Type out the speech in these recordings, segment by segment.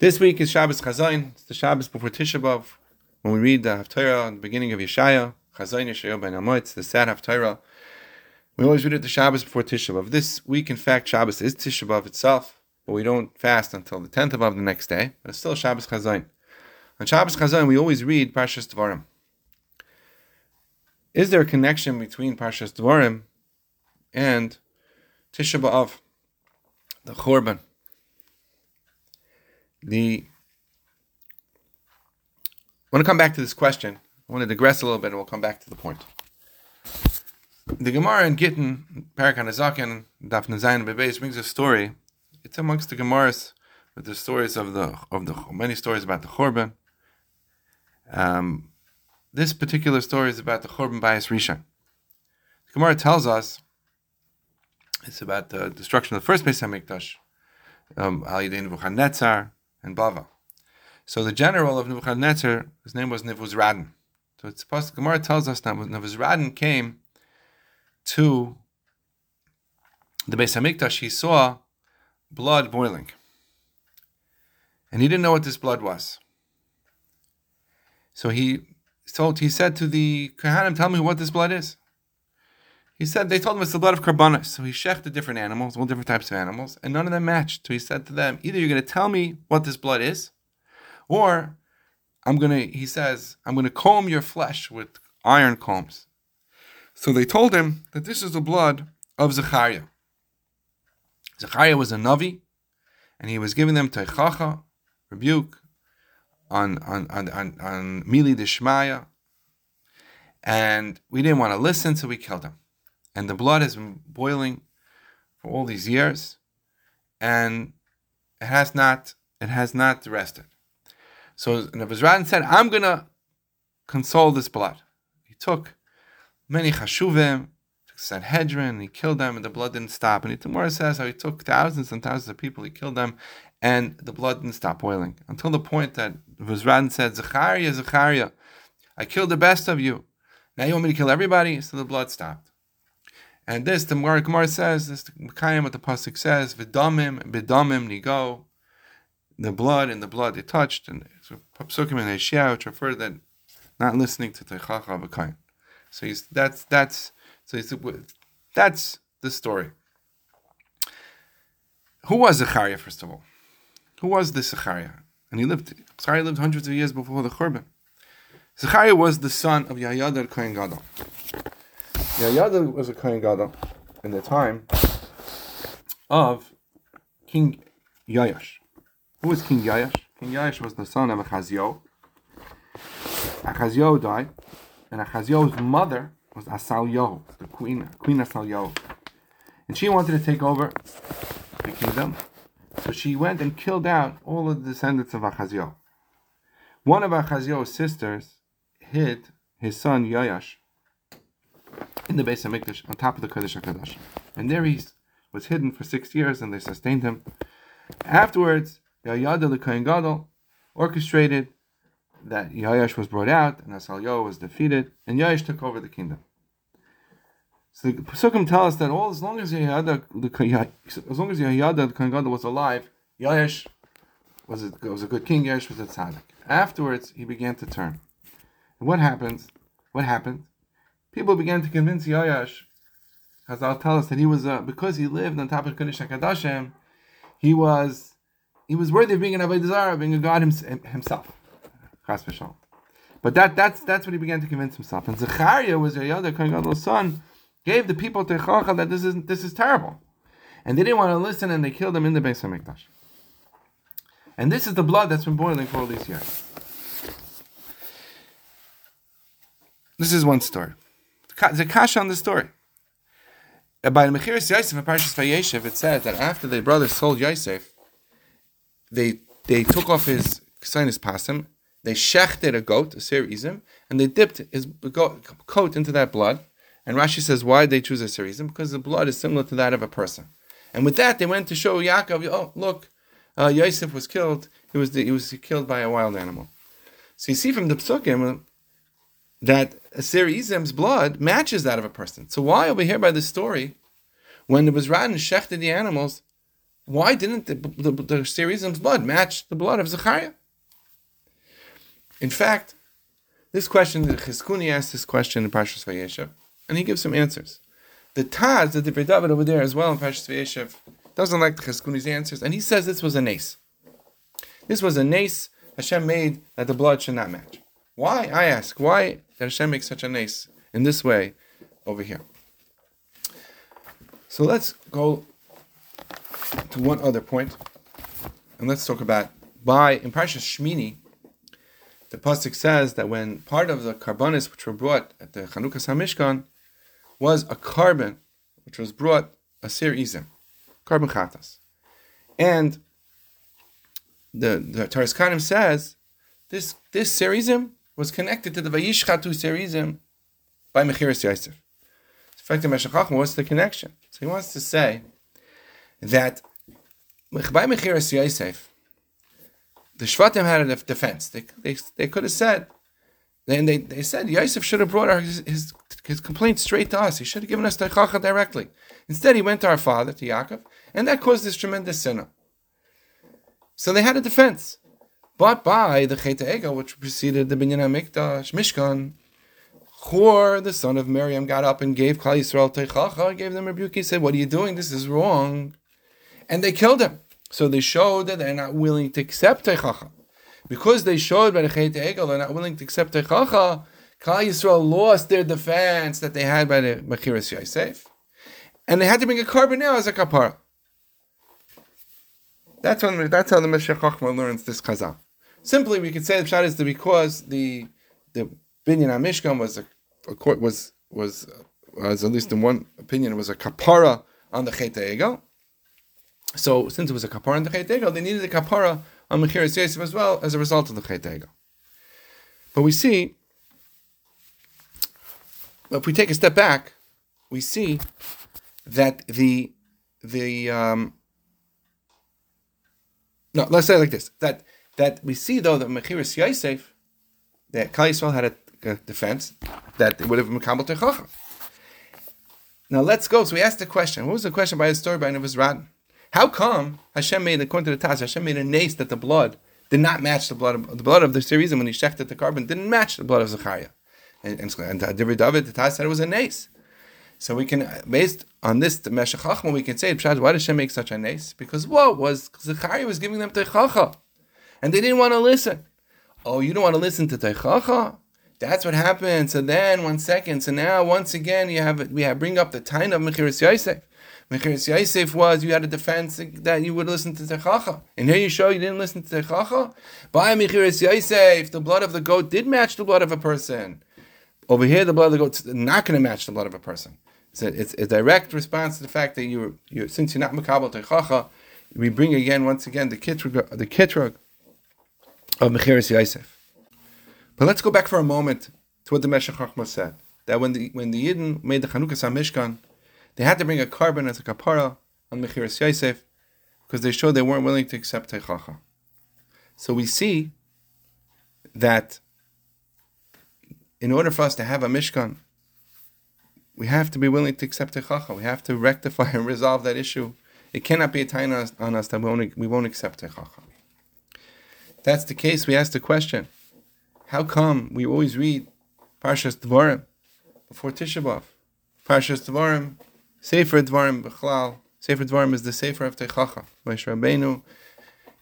This week is Shabbos Chazon. It's the Shabbos before Tisha B'Av. When we read the Haftarah at the beginning of Yeshaya, Chazon Yeshaya Ben Amoitz, the sad Haftarah, we always read it the Shabbos before Tisha B'Av. This week, in fact, Shabbos is Tisha B'Av itself, but we don't fast until the 10th of the next day, but it's still Shabbos Chazon. On Shabbos Chazon, we always read Parshas Dvarim. Is there a connection between Parshas Dvarim and Tisha B'Av, the Chorban? The I want to come back to this question. I want to digress a little bit, and we'll come back to the point. The Gemara in Gittin, Parak Hanazakin, Daf Nazayin Bebeis brings a story. It's amongst the Gemaras with the stories of the of the many stories about the Chorban. Um, this particular story is about the Chorban Bayis Rishon. The Gemara tells us it's about the destruction of the first Beis Hamikdash, um, Al Yidei Nebuchadnezzar, and Bava. So the general of Nebuchadnezzar, his name was Nebuzradan. So it's supposed Gemara tells us that Nebuzradan came to the Beis Hamikdash, he saw blood boiling, and he didn't know what this blood was. So he told, he said to the Kohanim, "Tell me what this blood is." He said they told him it's the blood of karbanos. So he shechted different animals, all different types of animals, and none of them matched. So he said to them, either you're going to tell me what this blood is, or I'm going to, he says, I'm going to comb your flesh with iron combs. So they told him that this is the blood of Zechariah. Zechariah was a Navi, and he was giving them teichacha, rebuke, on on on on, on Mili Dishmaya, and we didn't want to listen, so we killed him and the blood has been boiling for all these years, and it has not it has not rested. So Nebuzradan said, "I'm gonna console this blood." He took many chashuvim, took Sanhedrin, he killed them, and the blood didn't stop. And the Gemara says how he took thousands and thousands of people, he killed them, and the blood didn't stop boiling until the point that Nebuzradan said, "Zechariah, Zechariah, I killed the best of you. Now you want me to kill everybody?" So the blood stopped. And this, the Gemara, Gemara says, this Mekayim, what the Pasuk says, Vidamim, Bidamim, Nigo, the blood and the blood they touched, and so Psukim and Eshia, which refer that not listening to Teichacha V'Kayin. So he's, that's, that's, so he's, that's the story. Who was Zechariah, first of all? Who was this Zechariah? And he lived, Zechariah lived hundreds of years before the Churban. Zechariah was the son of Yahyadah Kohen Gadol. Yehoyada was a Kohen Gadol in the time of King Yayash. Who was King Yayash? King Yayash was the son of Achazio. Achazio died, and Achazio's mother was Asalyo, the queen, Queen Asalyo. And she wanted to take over the kingdom, so she went and killed out all of the descendants of Achazio. One of Achazio's sisters hid his son Yayash in the base of Mikdash on top of the Kodesh HaKadosh. And there he was hidden for six years and they sustained him. Afterwards, Yayada the Kohen Gadol orchestrated that Yayash was brought out and Asalyo was defeated and Yayash took over the kingdom. So the Pesukim tell us that all as long as Yayada the as long as the Kohen Gadol was alive, Yayash was a, was a good king. Yayash was a tzaddik. Afterwards, he began to turn. And what happens? What happened? People began to convince as I'll tell us, that he was uh, because he lived on top of Kodesh Hakadoshim, he was he was worthy of being an Avodah Zarah, being a god himself. But that that's that's what he began to convince himself. And Zechariah was Yayada Kohen Gadol's son, gave the people to techacha that this is this is terrible, and they didn't want to listen, and they killed him in the Beis Hamikdash. And this is the blood that's been boiling for all these years. This is one story. There's a kash on the story. By the Mechiris Yosef in Parshas Vayeshev, it says that after the brothers sold Yosef, they they took off his sinus pasim, they shechted a goat, a serizim, and they dipped his coat into that blood. And Rashi says, why did they choose a serizim? Because the blood is similar to that of a person. And with that, they went to show Yaakov, oh, look, uh, Yosef was killed. He was, the, he was killed by a wild animal. So you see from the psukim that Serizim's blood matches that of a person. So why over here by the story, when Nebuzradan shechted the animals, why didn't the, the, the blood match the blood of Zechariah? In fact, this question, the Chizkuni asked this question in Parshas Vayeshev, and he gives some answers. The Taz, the Divrei David over there as well in Parshas Vayeshev, doesn't like the Chizkuni's answers, and he says this was a nace. This was a nace Hashem made that the blood should not match. Why? I ask. Why did Hashem make such a nace in this way over here? So let's go to one other point, and let's talk about by in Parshas Shmini. The pasuk says that when part of the karbanos which were brought at the Chanukas Hamishkan was a carbon which was brought a sir izim, carbon chatas, and the the Toras Kohanim says this this serizim was connected to the Vayishchatu serizim by Mechiras Yosef. In fact, the Meshech Chochma, what's the connection? So he wants to say that by Mechiras Yosef, the Shvatim had a defense. They, they, they could have said, and they, they said Yosef should have brought our, his, his, complaint straight to us. He should have given us Teichacha directly. Instead, he went to our father, to Yaakov, and that caused this tremendous sinner. So they had a defense. But by the Chet Egel, which preceded the Binyan HaMikdash, Mishkan, Chur, the son of Miriam, got up and gave Klal Yisrael Teichacha, gave them rebuke. He said, What are you doing? This is wrong. And they killed him. So they showed that they're not willing to accept Teichacha. Because they showed by the Chet Egel, they're not willing to accept Teichacha, Klal Yisrael lost their defense that they had by the Mechiras Yosef. And they had to bring a carbon now as a kapara. That's when that's how the Meshech Chochma learns this chazal. Simply, we could say the pshat is that because the the binyan Mishkan was a, a court was was was at least in one opinion was a kapara on the Chet Egel. So since it was a kapara on the Chet Egel, they needed a kapara on Mechiras Yosef as well as a result of the Chet Egel. But we see, if we take a step back, we see that the the um, no, let's say it like this: that that we see though that Mechiras Yosef, that Klal Yisrael had a, a, defense that it would have been Techacha. Now let's go. So we asked the question. What was the question by the story by Nebuzradan? How come Hashem made, according to the Taz, Hashem made a nace that the blood did not match the blood of the blood of the series, when he shechted the carbon didn't match the blood of Zechariah, and and, and uh, David David the Taz said it was a nace. So we can, based on this Meshech Chochma, we can say, why did Hashem make such a nace? Because what was Zechariah was giving them Teichacha, and they didn't want to listen. Oh, you don't want to listen to Teichacha? That's what happened. So then, one second. So now, once again, you have we have bring up the time of Mechiras Yosef. Mechiras Yosef was you had a defense that you would listen to Teichacha, and here you show you didn't listen to Teichacha. By Mechiras Yosef, the blood of the goat did match the blood of a person. Over here, the blood of the goat's not going to match the blood of a person. So it's a direct response to the fact that you, you since you're not makabel teichacha, we bring again once again the kitrug the kitrug of Mechiras Yosef. But let's go back for a moment to what the Meshech Chochmah said that when the when the Yidden made the Chanukas Mishkan, they had to bring a carbon as a kapara on Mechiras Yosef because they showed they weren't willing to accept teichacha. So we see that in order for us to have a Mishkan, we have to be willing to accept Techacha. We have to rectify and resolve that issue. It cannot be a time on us, on us that we won't, we won't accept Techacha. That's the case, we ask the question, how come we always read Parshas Dvarim before Tisha B'Av? Parshas Dvarim, Sefer Dvarim, Bechlal. Sefer Dvarim is the Sefer of Techacha. Moshe Rabbeinu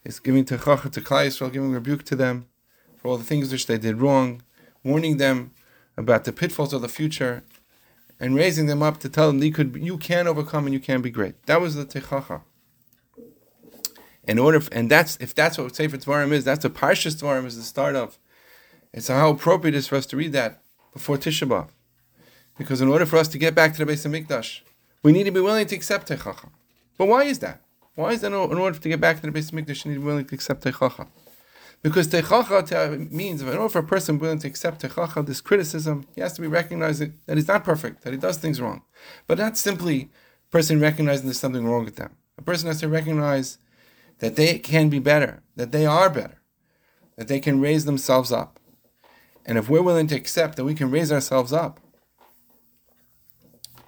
is giving Techacha to Klal Yisrael, giving rebuke to them for all the things which they did wrong, warning them about the pitfalls of the future, and raising them up to tell them you could you can overcome and you can be great. That was the techacha. In order, and that's if that's what Sefer Dvarim is, that's what Parshas Dvarim is the start of. It's how appropriate it is for us to read that before Tisha B'av, because in order for us to get back to the Beis Hamikdash, we need to be willing to accept techacha. But why is that? Why is that in order to get back to the Beis Hamikdash, you need to be willing to accept techacha? Because techacha means, in order for a person willing to accept techacha, this criticism, he has to be recognizing that he's not perfect, that he does things wrong. But not simply a person recognizing there's something wrong with them. A person has to recognize that they can be better, that they are better, that they can raise themselves up. And if we're willing to accept that we can raise ourselves up,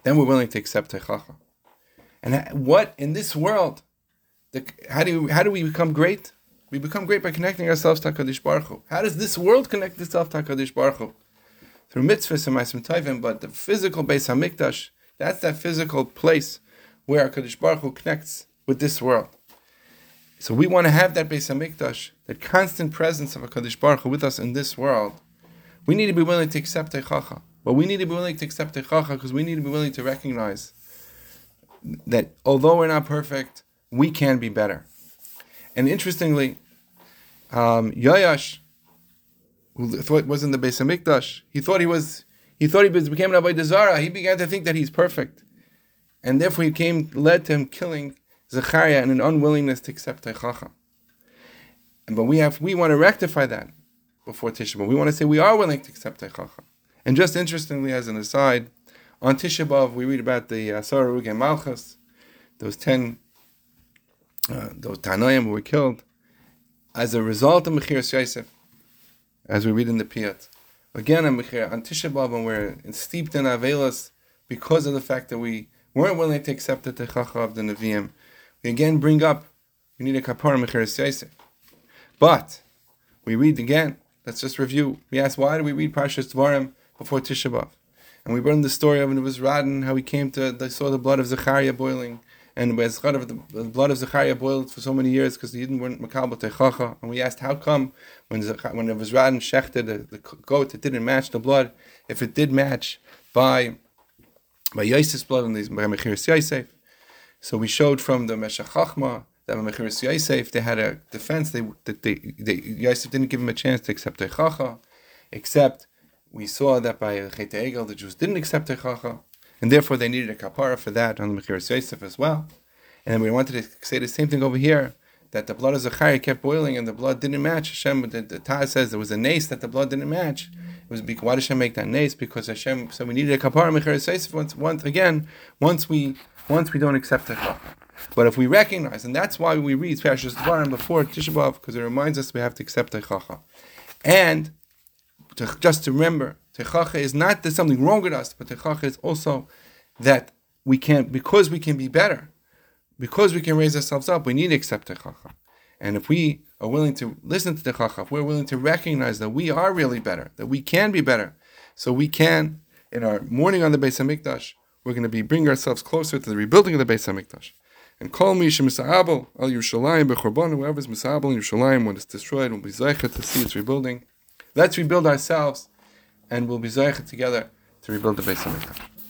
then we're willing to accept techacha. And what in this world the, how do how do we become great? We become great by connecting ourselves to Hakadosh Baruch Hu. How does this world connect itself to Hakadosh Baruch Hu? Through mitzvahs and ma'asim tovim, but the physical Beis Hamikdash, that's that physical place where Hakadosh Baruch Hu connects with this world. So we want to have that Beis Hamikdash, that constant presence of Hakadosh Baruch Hu with us in this world. We need to be willing to accept Teichacha, but we need to be willing to accept Teichacha because we need to be willing to recognize that although we're not perfect, we can be better. And interestingly, um, Yayash, who thought was in the Beis Hamikdash, he thought he was, he thought he became an Avodah. He began to think that he's perfect, and therefore he came led to him killing Zechariah and an unwillingness to accept Teichacha. And but we have we want to rectify that before Tisha B'av. We want to say we are willing to accept Teichacha. And just interestingly, as an aside, on Tisha B'av we read about the Asar uh, and Malchus, those ten, uh, those Tanoim who were killed as a result of Mechiras Yosef, as we read in the Piyut. Again, on Tisha B'av, when we're steeped in Avelas because of the fact that we weren't willing to accept the Teichacha of the Nevi'im, again bring up, we need a kapara mecheres. But we read again. Let's just review. We ask why do we read Parshas Dvarim before Tisha B'av, and we bring the story of when Nebuzradan, how he came to, they saw the blood of Zechariah boiling, and the, the blood of Zechariah boiled for so many years because he didn't weren't makabel techacha. And we asked how come when Zechariah, when Nebuzradan shechted the, the goat, it didn't match the blood. If it did match by by Yosef's blood and these by Mechiris Yosef, so we showed from the Meshech Chochma that Mechiris Yosef they had a defense. They that they, they Yosef didn't give him a chance to accept Techacha, except we saw that by Chet Egel the Jews didn't accept Techacha, and therefore they needed a kapara for that on the Mechiris Yosef as well. And then we wanted to say the same thing over here that the blood of Zechariah kept boiling and the blood didn't match. Hashem, the, the Taz says there was a nace that the blood didn't match. It was why did Hashem make that nace? Because Hashem, so we needed a kapara Yosef once, once again, once we once we don't accept it. But if we recognize, and that's why we read Parashas Dvarim before Tisha B'av, because it reminds us we have to accept Teichacha. And to, just to remember, Teichacha is not that something wrong with us, but Teichacha is also that we can, because we can be better, because we can raise ourselves up, we need to accept Teichacha. And if we are willing to listen to Teichacha, if we're willing to recognize that we are really better, that we can be better, so we can, in our morning on the base of Hamikdash, we're going to be bringing ourselves closer to the rebuilding of the Beis Hamikdash. And call me Shemisa'abel al Yerushalayim bechorban, whoever's Misa'abel in Yerushalayim when it's destroyed will be Zaycha to see its rebuilding. Let's rebuild ourselves and we'll be Zaycha together to rebuild the Beis Hamikdash.